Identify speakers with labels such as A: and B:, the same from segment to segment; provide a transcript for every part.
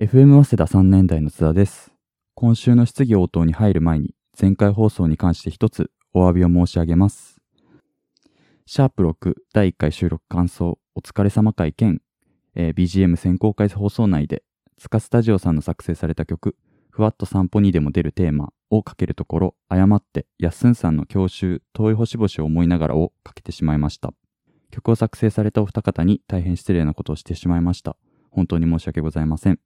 A: FM 早稲田3年代の津田です。今週の質疑応答に入る前に、前回放送に関して一つお詫びを申し上げます。シャープ6第1回収録感想お疲れ様会兼、えー BGM 選考会放送内で、ツカスタジオさんの作成された曲、ふわっと散歩にでも出るテーマをかけるところ、誤ってやっすんさんの教習、遠い星々を思いながらをかけてしまいました。曲を作成されたお二方に大変失礼なことをしてしまいました。本当に申し訳ございません。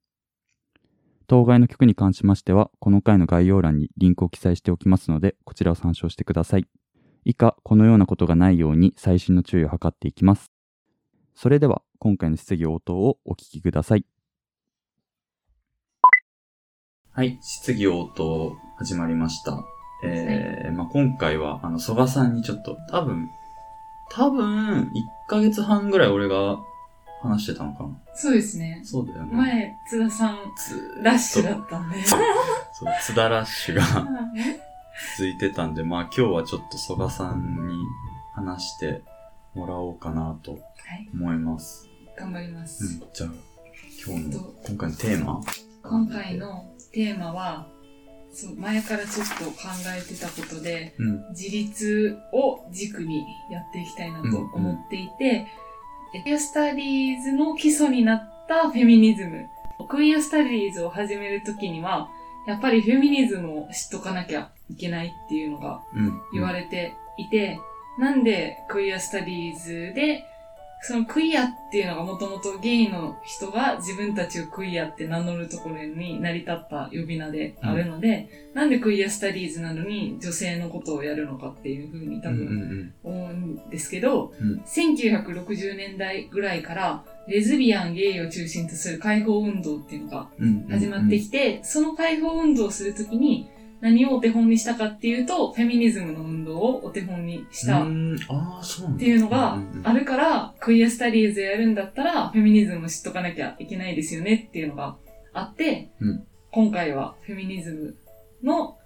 A: 当該の曲に関しましては、この回の概要欄にリンクを記載しておきますので、こちらを参照してください。以下、このようなことがないように細心の注意を図っていきます。それでは、今回の質疑応答をお聞きください。はい、質疑応答始まりました。えー、まあ、今回は、あの、曽我さんにちょっと、多分、多分、1ヶ月半ぐらい俺が話してたのかな？
B: そうですね。
A: そうだよね。
B: 前、津田さん、ラッシュだったんで。
A: そう、津田ラッシュが続いてたんで、まあ今日はちょっと曽我さんに話してもらおうかなと
B: はい、
A: 思います。
B: 頑張りま
A: う
B: す。
A: ん、じゃあ今日の
B: えっと、
A: 今回のテーマ？
B: 今回のテーマは、そう、前からちょっと考えてたことで、
A: うん、
B: 自立を軸にやっていきたいなと思っていて、クイアスタディーズの基礎になったフェミニズム。クイアスタディーズを始めるときには、やっぱりフェミニズムを知っとかなきゃいけないっていうのが。言われていて、なんでクイアスタディーズで、そのクイアっていうのがもともとゲイの人が自分たちをクイアって名乗るところに成り立った呼び名であるので、なんでクイアスタディーズなのに女性のことをやるのかっていうふうに多
A: うんうん
B: 分思うんですけど、
A: うん
B: 1960年代ぐらいからレズビアン、ゲイを中心とする解放運動っていうのが
A: うん。
B: 始まってきて、その解放運動をするときに何をお手本にしたかっていうと、フェミニズムの運動をお手本にしたっていうのが
A: んん
B: あるから、クイアスタディーズやるんだったら、フェミニズムを知っとかなきゃいけないですよねっていうのがあって、
A: うん。
B: 今回はフェミニズムの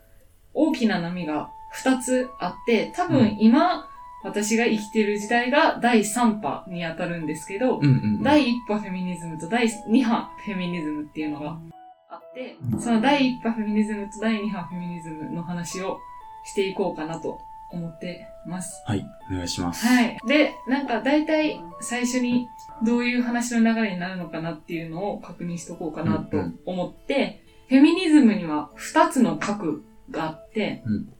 B: 大きな波が2つあって、多分今、私が生きてる時代が第3波に当たるんですけど、
A: うんうんうん。
B: 第1波フェミニズムと第2波フェミニズムっていうのがその第1波フェミニズムと第2波フェミニズムの話をしていこうかなと思ってます。
A: はい、お願いします。
B: はい。で、なんか大体最初にどういう話の流れになるのかなっていうのを確認しとこうかなと思って、フェミニズムには2つの核があって、
A: うん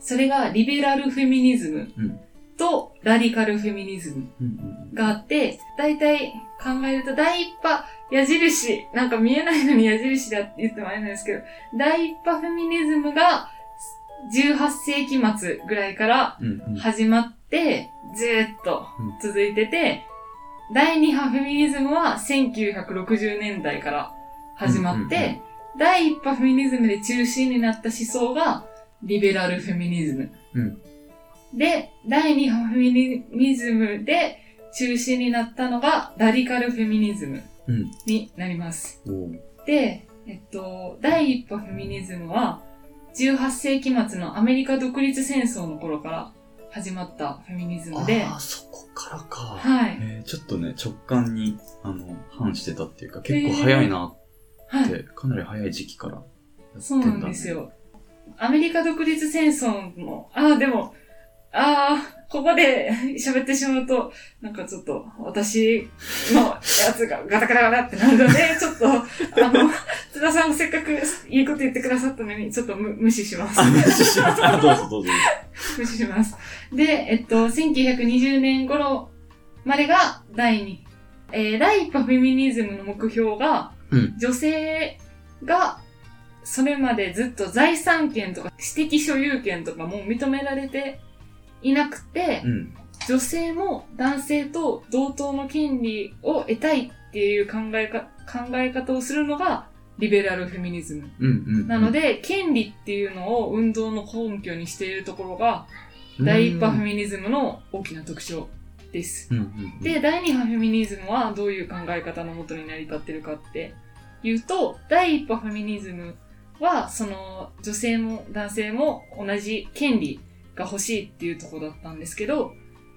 B: それがリベラルフェミニズム
A: うん
B: とラディカルフェミニズムがあって、だいたい考えると第一波矢印、なんか見えないのに矢印だって言ってもあれなんですけど、第一波フェミニズムが18世紀末ぐらいから。始まって、ずーっと
A: うん
B: 続いてて、第二波フェミニズムは1960年代から始まって、第一波フェミニズムで中心になった思想がリベラルフェミニズム。
A: うん
B: で、第二波フェミニズムで中心になったのがラディカルフェミニズム
A: うん。
B: になります。
A: おー
B: で、えっと、第一波フェミニズムは18世紀末のアメリカ独立戦争の頃から始まったフェミニズムで、
A: ああ、そこからか。
B: はい。
A: えーちょっとね、直感に、あの、反してたっていうか、結構早いな
B: はい。
A: って、かなり早い時期からやってんだ、ね。
B: そうなんです。よ。アメリカ独立戦争の、ああ、でも、ああ、ここで 喋ってしまうと、なんかちょっと、私のやつが ガタガタガタってなるので、ちょっと、あの、津田さんがせっかくいいこと言ってくださったのに、ちょっと無無視します。
A: あ、無視します。あ、どうぞどうぞ。
B: 無視します。で、えっと、1920年頃までが第2。えー、第1波フェミニズムの目標が、
A: うん
B: 女性が、それまでずっと財産権とか私的所有権とかも認められていなくて、
A: うん。
B: 女性も男性と同等の権利を得たいっていう考えか考え方をするのがリベラルフェミニズム。
A: うんうん。
B: なので、権利っていうのを運動の根拠にしているところが、第一波フェミニズムの大きな特徴です。
A: うんうんうん、
B: で、第二波フェミニズムはどういう考え方のもとに成り立ってるかっていうと、第一波フェミニズムは、その、女性も男性も同じ権利が欲しいっていうところだったんですけど、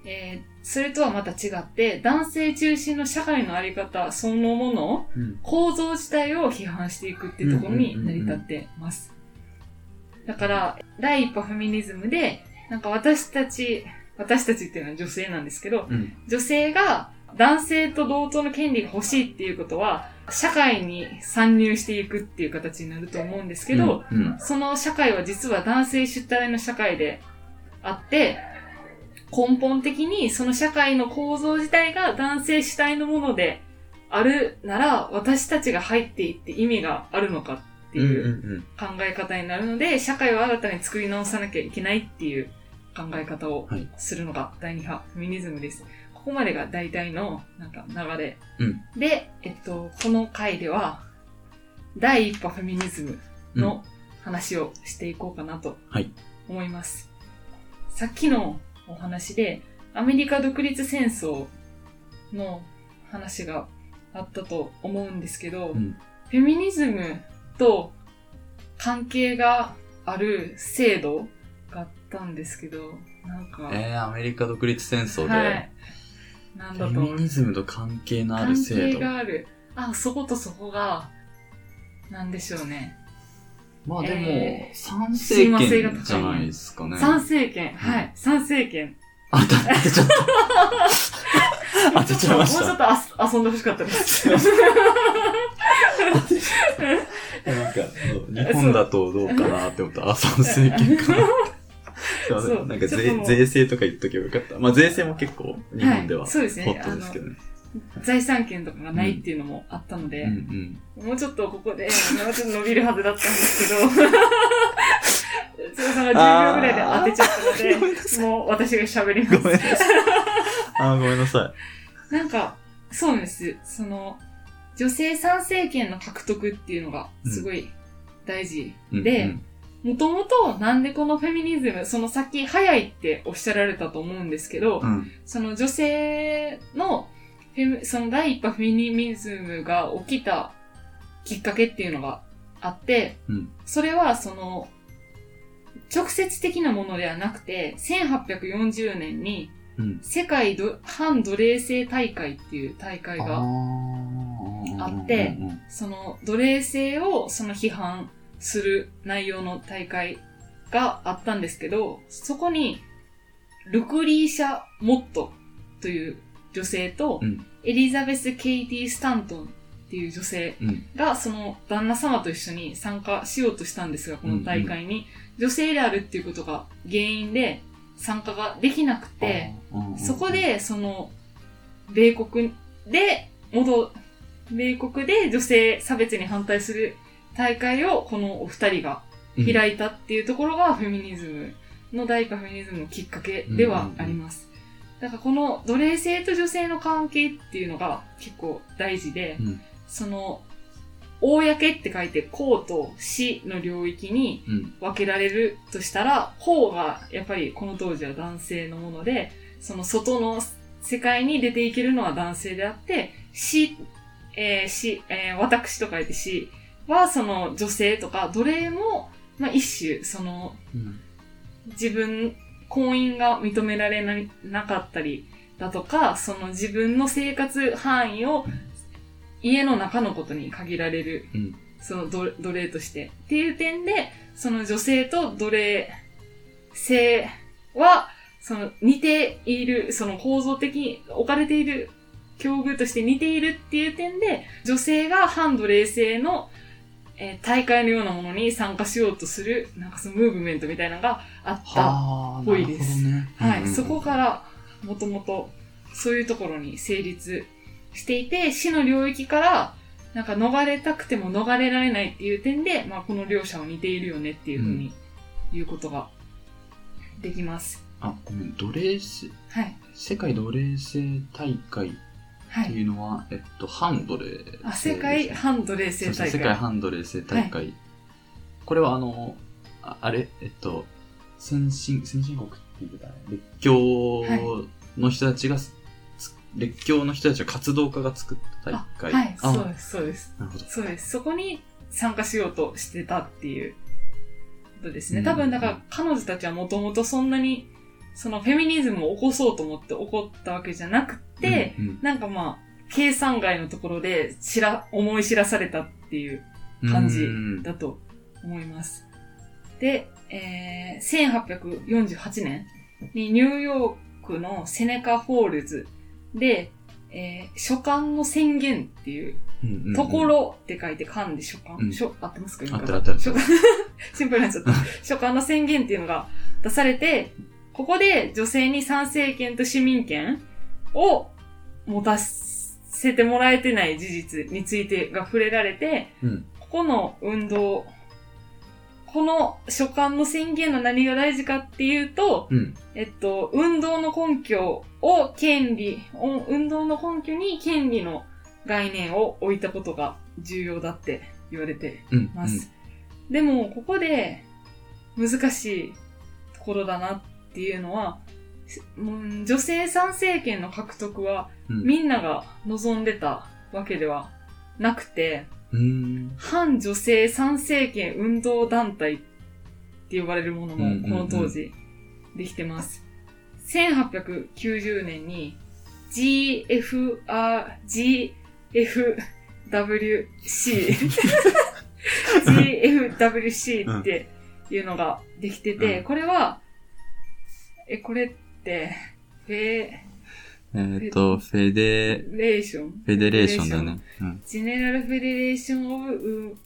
B: えーそれとはまた違って、男性中心の社会のあり方そのもの、
A: うん。
B: 構造自体を批判していくっていうところに成り立ってます。だから、第一歩フェミニズムで、なんか私たち、私たちっていうのは女性なんですけど、
A: うん。
B: 女性が男性と同等の権利が欲しいっていうことは、社会に参入していくっていう形になると思うんですけど、
A: うん。
B: その社会は実は男性主体の社会であって、根本的にその社会の構造自体が男性主体のものであるなら、私たちが入っていって意味があるのかって
A: うん。うん。
B: いう
A: うん。
B: 考え方になるので、社会を新たに作り直さなきゃいけないっていう考え方を
A: はい
B: するのが第二派フェミニズムです。ここまでが大体のなんか流れ。
A: うん
B: で、えっと、この回では、第一波フェミニズムの話をしていこうかなと
A: はい
B: 思います。さっきのお話で、アメリカ独立戦争の話があったと思うんですけど、
A: うん
B: フェミニズムと関係がある制度があったんですけど、なんか、
A: えー、アメリカ独立戦争で、
B: はい。なん
A: フ
B: だと思う
A: ェミニズムと関係のある
B: 関係
A: 制度。
B: がある。あ、そことそこが、なんでしょうね。
A: まあでも、
B: えー
A: 参政権じゃないですかね。
B: 参政権。はい。参政権。
A: あ、当てちゃった。当てちゃいまし
B: もうちょ
A: た。
B: っとあ遊んでほしかったです。
A: なんか、日本だとどうかなって思ったら、あ、参政権かな。なんか税税制とか言っとけばよかった。まあ税制も結構日本では
B: はいそうですね
A: ホットですけどね。
B: 財産権とかがないっていうのもあったので、
A: うんうん。
B: もうちょっとここで、もうちょっと伸びるはずだったんですけど、つばさんが10秒ぐらいで当てちゃったので、もう私が喋ります。
A: ごめんなさい。あー、ごめんなさ
B: なんか、そうなんです。その、女性参政権の獲得っていうのがすごい大事。で
A: うん
B: もともとなんでこのフェミニズム、その先早いっておっしゃられたと思うんですけど、
A: うん。
B: その女性のその第一波フェミニズムが起きたきっかけっていうのがあって、
A: うん。
B: それはその、直接的なものではなくて、1840年に
A: うん。
B: 世界ど反奴隷制大会っていう大会が、
A: あ
B: ってその奴隷制をその批判する内容の大会があったんですけど、そこに、ルクリーシャ・モットという女性と、
A: うん
B: エリザベス・ケイティ・スタントンっていう女性
A: うん。
B: がその旦那様と一緒に参加しようとしたんですが、この大会に、女性であるっていうことが原因で参加ができなくて、そこ、で、その、米国で、戻、米国で女性差別に反対する大会をこのお二人が
A: い。
B: 開いたっていうところがフェミニズムの第一波フェミニズムのきっかけではあります。だからこの奴隷性と女性の関係っていうのが結構大事で、
A: うん
B: その、公って書いて公と私の領域に
A: うん。
B: 分けられるとしたら、公がやっぱりこの当時は男性のもので、その外の世界に出ていけるのは男性であって、死、えー死、えー私と書いて死はその女性とか奴隷も、まあ一種、その
A: うん。
B: 自分、婚姻が認められななかったりだとか、その自分の生活範囲を家の中のことに限られる
A: うん。
B: その奴奴隷として。っていう点で、その女性と奴隷性は、その似ている、その構造的に置かれている境遇として似ているっていう点で、女性が反奴隷制の、えー大会のようなものに参加しようとする、なんかそのムーブメントみたいなのがあった。
A: はあ、
B: ぽいです
A: ね。
B: はい、
A: うんうん
B: そこから、もともと、そういうところに成立していて、死の領域から、なんか逃れたくても逃れられないっていう点で、まあこの両者は似ているよねっていうふうに言うことができます。
A: あ、ごめん、奴隷制、
B: はい。
A: 世界奴隷制大会って
B: はい。
A: いうのは、えっと、反奴隷制ですね。
B: あ、世界反奴隷制
A: そうそう
B: 大会。
A: 世界反奴隷制大会。これはあの、ああれ、えっと、先進、先進国って言ってたね。列強の人たちが、つ列強の人たちが活動家が作った
B: あ
A: 大会。
B: はい、
A: あ
B: そうです、そうです。
A: なるほど。
B: そうです。そこに参加しようとしてたっていうことですね。
A: うん
B: 多分、だから彼女たちはもともとそんなにそのフェミニズムを起こそうと思って起こったわけじゃなくて、
A: うんうん。
B: なんかまあ、計算外のところで知ら、思い知らされたっていう感じ
A: うん。
B: だと思います。で、えー、1848年にニューヨークのセネカホールズで、えー、書簡の宣言っていう、ところって書いて漢で書簡、
A: うん。
B: 書合ってますか？
A: 合ってる合ってる。
B: 書 簡シンプルになっちゃった。書簡の宣言っていうのが出されて、ここで女性に参政権と市民権を持たせてもらえてない事実についてが触れられて、
A: うん
B: ここの運動、この書簡の宣言の何が大事かっていうと、
A: うん。
B: えっと、運動の根拠を権利、お運動の根拠に権利の概念を置いたことが重要だって言われて
A: うん。
B: ます。でも、ここで難しいところだなっていうのは、女性参政権の獲得は
A: うん。
B: みんなが望んでたわけではなくて、
A: うん。
B: 反女性参政権運動団体って呼ばれるものもこの当時できてます。1890年に GFR、GFWC、GFWC っていうのができてて、
A: うん
B: これは、え、これって、フェ
A: えっと、 Fede、ration Federation だね。うん。
B: General Federation of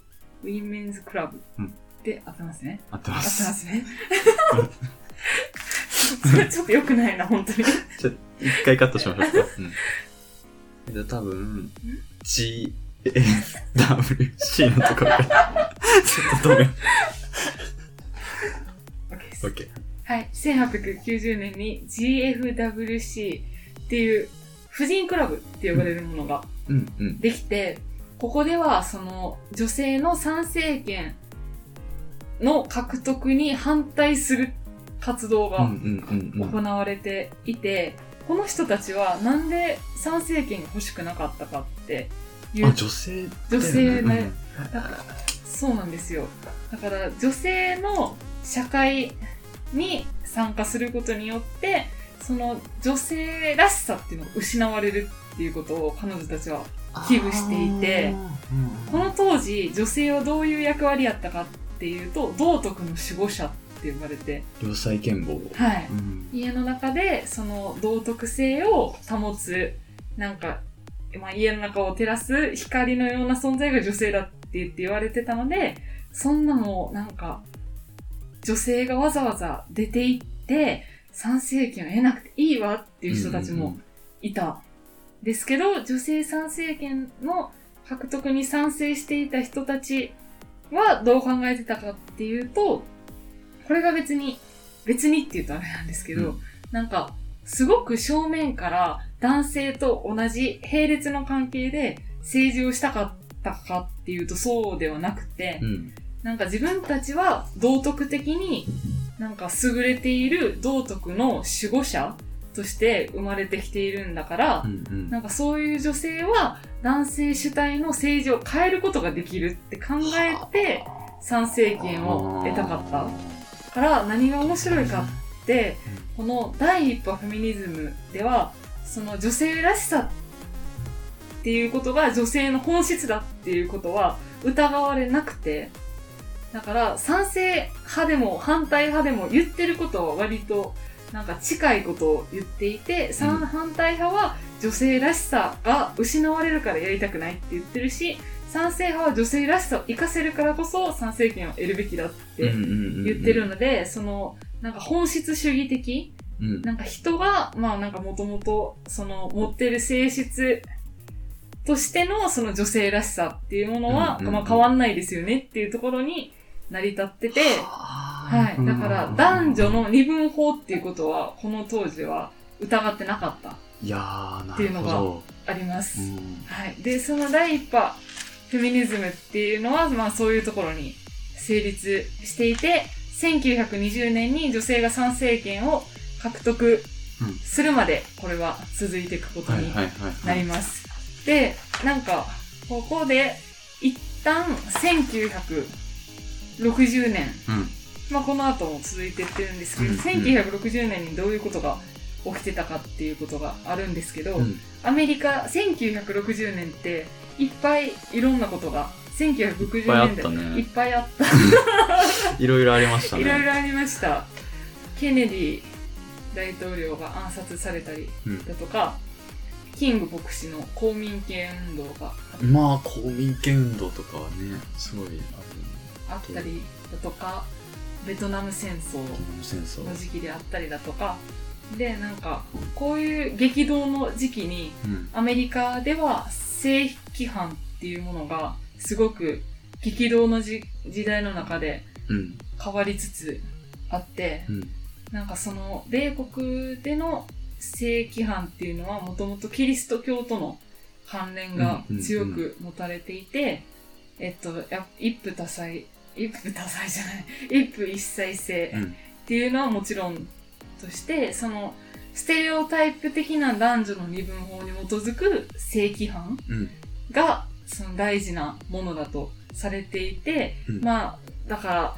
B: Women's Club
A: うん
B: で合ってますね。
A: 合ってま。
B: 合ってますすね。それちょっと良くないな、本当に。
A: ちょ、一回カットしましょうか。うん。えっと、多分、G、W、C のところが、ちょっと止め。
B: OK。はい。1890年に GFWC っていう婦人クラブって呼ばれるものが。できて、ここではその女性の参政権の獲得に反対する活動が。行われていて、この人たちはなんで参政権が欲しくなかったかっていう
A: あ、女性
B: 女性ね
A: うん
B: そうなんですよ。だから女性の社会に参加することによって、その女性らしさっていうのが失われるっていうことを彼女たちは危惧していて、この当時女性はどういう役割やったかっていうと、道徳の守護者って呼ばれて、
A: 良妻賢母。
B: はい。
A: うん。
B: 家の中でその道徳性を保つ、なんか、まあ、家の中を照らす光のような存在が女性だって言って言われてたので、そんなのをなんか、女性がわざわざ出て行って、参政権を得なくていいわっていう人たちもいた。ですけど、女性参政権の獲得に賛成していた人たちはどう考えてたかっていうと、これが別に、別にって言うとあれなんですけど、
A: うん
B: なんか、すごく正面から男性と同じ並列の関係で政治をしたかったかっていうとそうではなくて、
A: うん。
B: なんか自分たちは道徳的になんか優れている道徳の守護者として生まれてきているんだから
A: う、ん、うん。
B: なんかそういう女性は男性主体の政治を変えることができるって考えて参政権を得たかった。から何が面白いかって、この第一波フェミニズムでは、その女性らしさっていうことが女性の本質だっていうことは疑われなくて、だから賛成派でも反対派でも言ってることは割となんか近いことを言っていて、さん。
A: うん
B: 反対派は女性らしさが失われるからやりたくないって言ってるし、賛成派は女性らしさを活かせるからこそ参政権を得るべきだって言
A: 言
B: ってるので、その、なんか本質主義的
A: うん。
B: なんか人が、まあなんかもともと、その持ってる性質としてのその女性らしさっていうものは、まあ変わんないですよねっていうところに成り立ってて、
A: は
B: はい。だから男女の二分法っていうことは、この当時は疑ってなかった、
A: いやー、な
B: っていうのが
A: るほど。
B: あります。
A: うん
B: はい。で、その第一波フェミニズムっていうのは、まあそういうところに成立していて、1920年に女性が参政権を獲得
A: うん
B: するまで、これは続いていくことに。なります。で、なんか、ここで、一旦1960年
A: うん。
B: まあこの後も続いてってるんですけど、
A: うん。うん
B: 1960年にどういうことが起きてたかっていうことがあるんですけど、
A: うん。
B: アメリカ1960年っていっぱいいろんなことが1960年代
A: いっぱいあったね。
B: いっぱいあった。
A: いろいろありましたね。
B: いろいろありました。ケネディ大統領が暗殺されたり
A: うん
B: だとか、キング牧師の公民権運動が
A: まあ、公民権運動とかはね、すごいあ
B: あったりだとか、ベトナム戦争。の時期であったりだとか、で、なんか、こういう激動の時期に、
A: うん。
B: アメリカでは正規犯っていうものが、すごく激動のじ時代の中で
A: うん。
B: 変わりつつあって、
A: うん。
B: なんかその、米国での正規犯っていうのはもともとキリスト教との関連が強く持たれていて、えっと、や一夫多妻、一夫多妻じゃない、一夫一妻制
A: うん。
B: っていうのはもちろんとして、その、ステレオタイプ的な男女の二分法に基づく正規犯
A: うん。
B: が、その大事なものだとされていて、
A: うん
B: まあ、だから、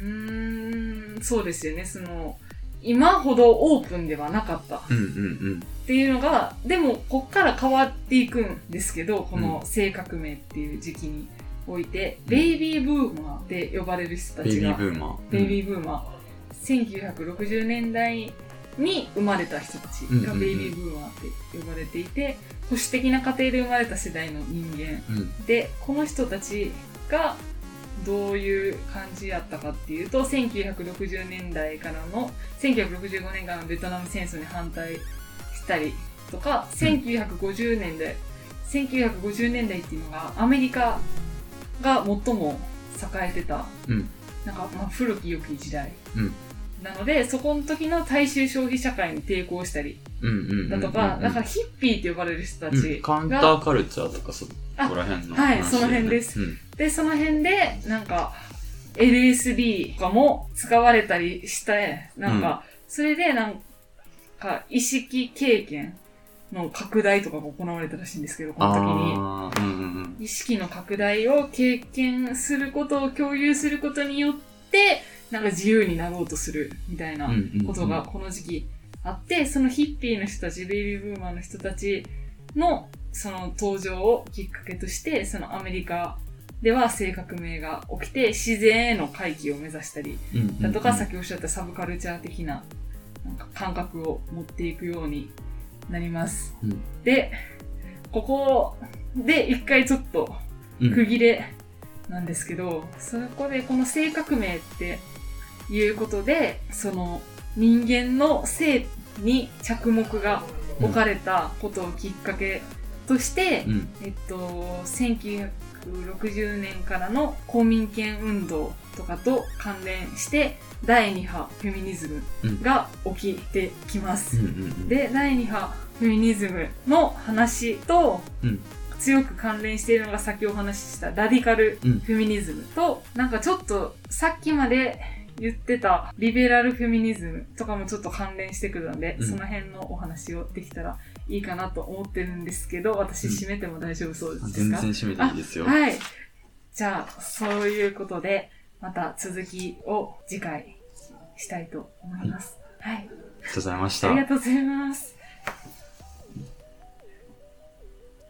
B: うーん、そうですよね、その、今ほどオープンではなかったっ。ていうのが、でも、こっから変わっていくんですけど、この性革命っていう時期において、
A: うん
B: ベイビーブーマーで呼ばれる人た
A: ベイビー
B: ちが、
A: ブーマー。
B: ベイビーブーマー、1960年代に生まれた人たち
A: うんうんうん
B: がベイビーブーマーって呼ばれていて、保守的な家庭で生まれた世代の人間
A: うん。うん。
B: で、この人たちがどういう感じやったかっていうと、1960年代からの、1965年からのベトナム戦争に反対したりとか、1950年代、1950年代っていうのがアメリカが最も栄えてた、
A: うん。
B: なんかまあ古き良き時代。
A: うん
B: なので、そこの時の大衆消費社会に抵抗したり。だとか、だからヒッピーって呼ばれる人た
A: うん
B: ち
A: カウンタ
B: が、
A: ーカルチャーとかそこ
B: あ
A: ら辺の
B: はい
A: 話
B: その辺です
A: うん。
B: で、その辺で、なんか、LSD とかも使われたりして、なんか、それでなんか、意識経験の拡大とかが行われたらしいんですけど、この時に。意識の拡大を経験することを共有することによって、なんか自由になろうとするみたいなことがこの時期あって、そのヒッピーの人たち、ベイビーブーマーの人たちのその登場をきっかけとして、そのアメリカでは性革命が起きて自然への回帰を目指したり。だとか、
A: うん
B: さっきおっしゃったサブカルチャー的ななんか感覚を持っていくようになります。
A: うん
B: で、ここで一回ちょっと
A: うん
B: 区切れなんですけど、そこでこの性革命っていうことで、その人間の性に着目が置かれたことをきっかけとして、
A: うん。
B: えっと、1960年からの公民権運動とかと関連して、第2波フェミニズムが起きてきます。
A: うん。
B: で、第2波フェミニズムの話と、
A: うん
B: 強く関連しているのがさっきお話ししたラディカル
A: うん
B: フェミニズムと、なんかちょっとさっきまで言ってたリベラルフェミニズムとかもちょっと関連してくるので、
A: うん
B: その辺のお話をできたらいいかなと思ってるんですけど、私
A: うん
B: 締めても大丈夫そうですか、
A: 全然締めていいですよ。
B: はい。じゃあ、そういうことで、また続きを次回したいと思います。はい。
A: ありがとうございました
B: あり。がとうございます。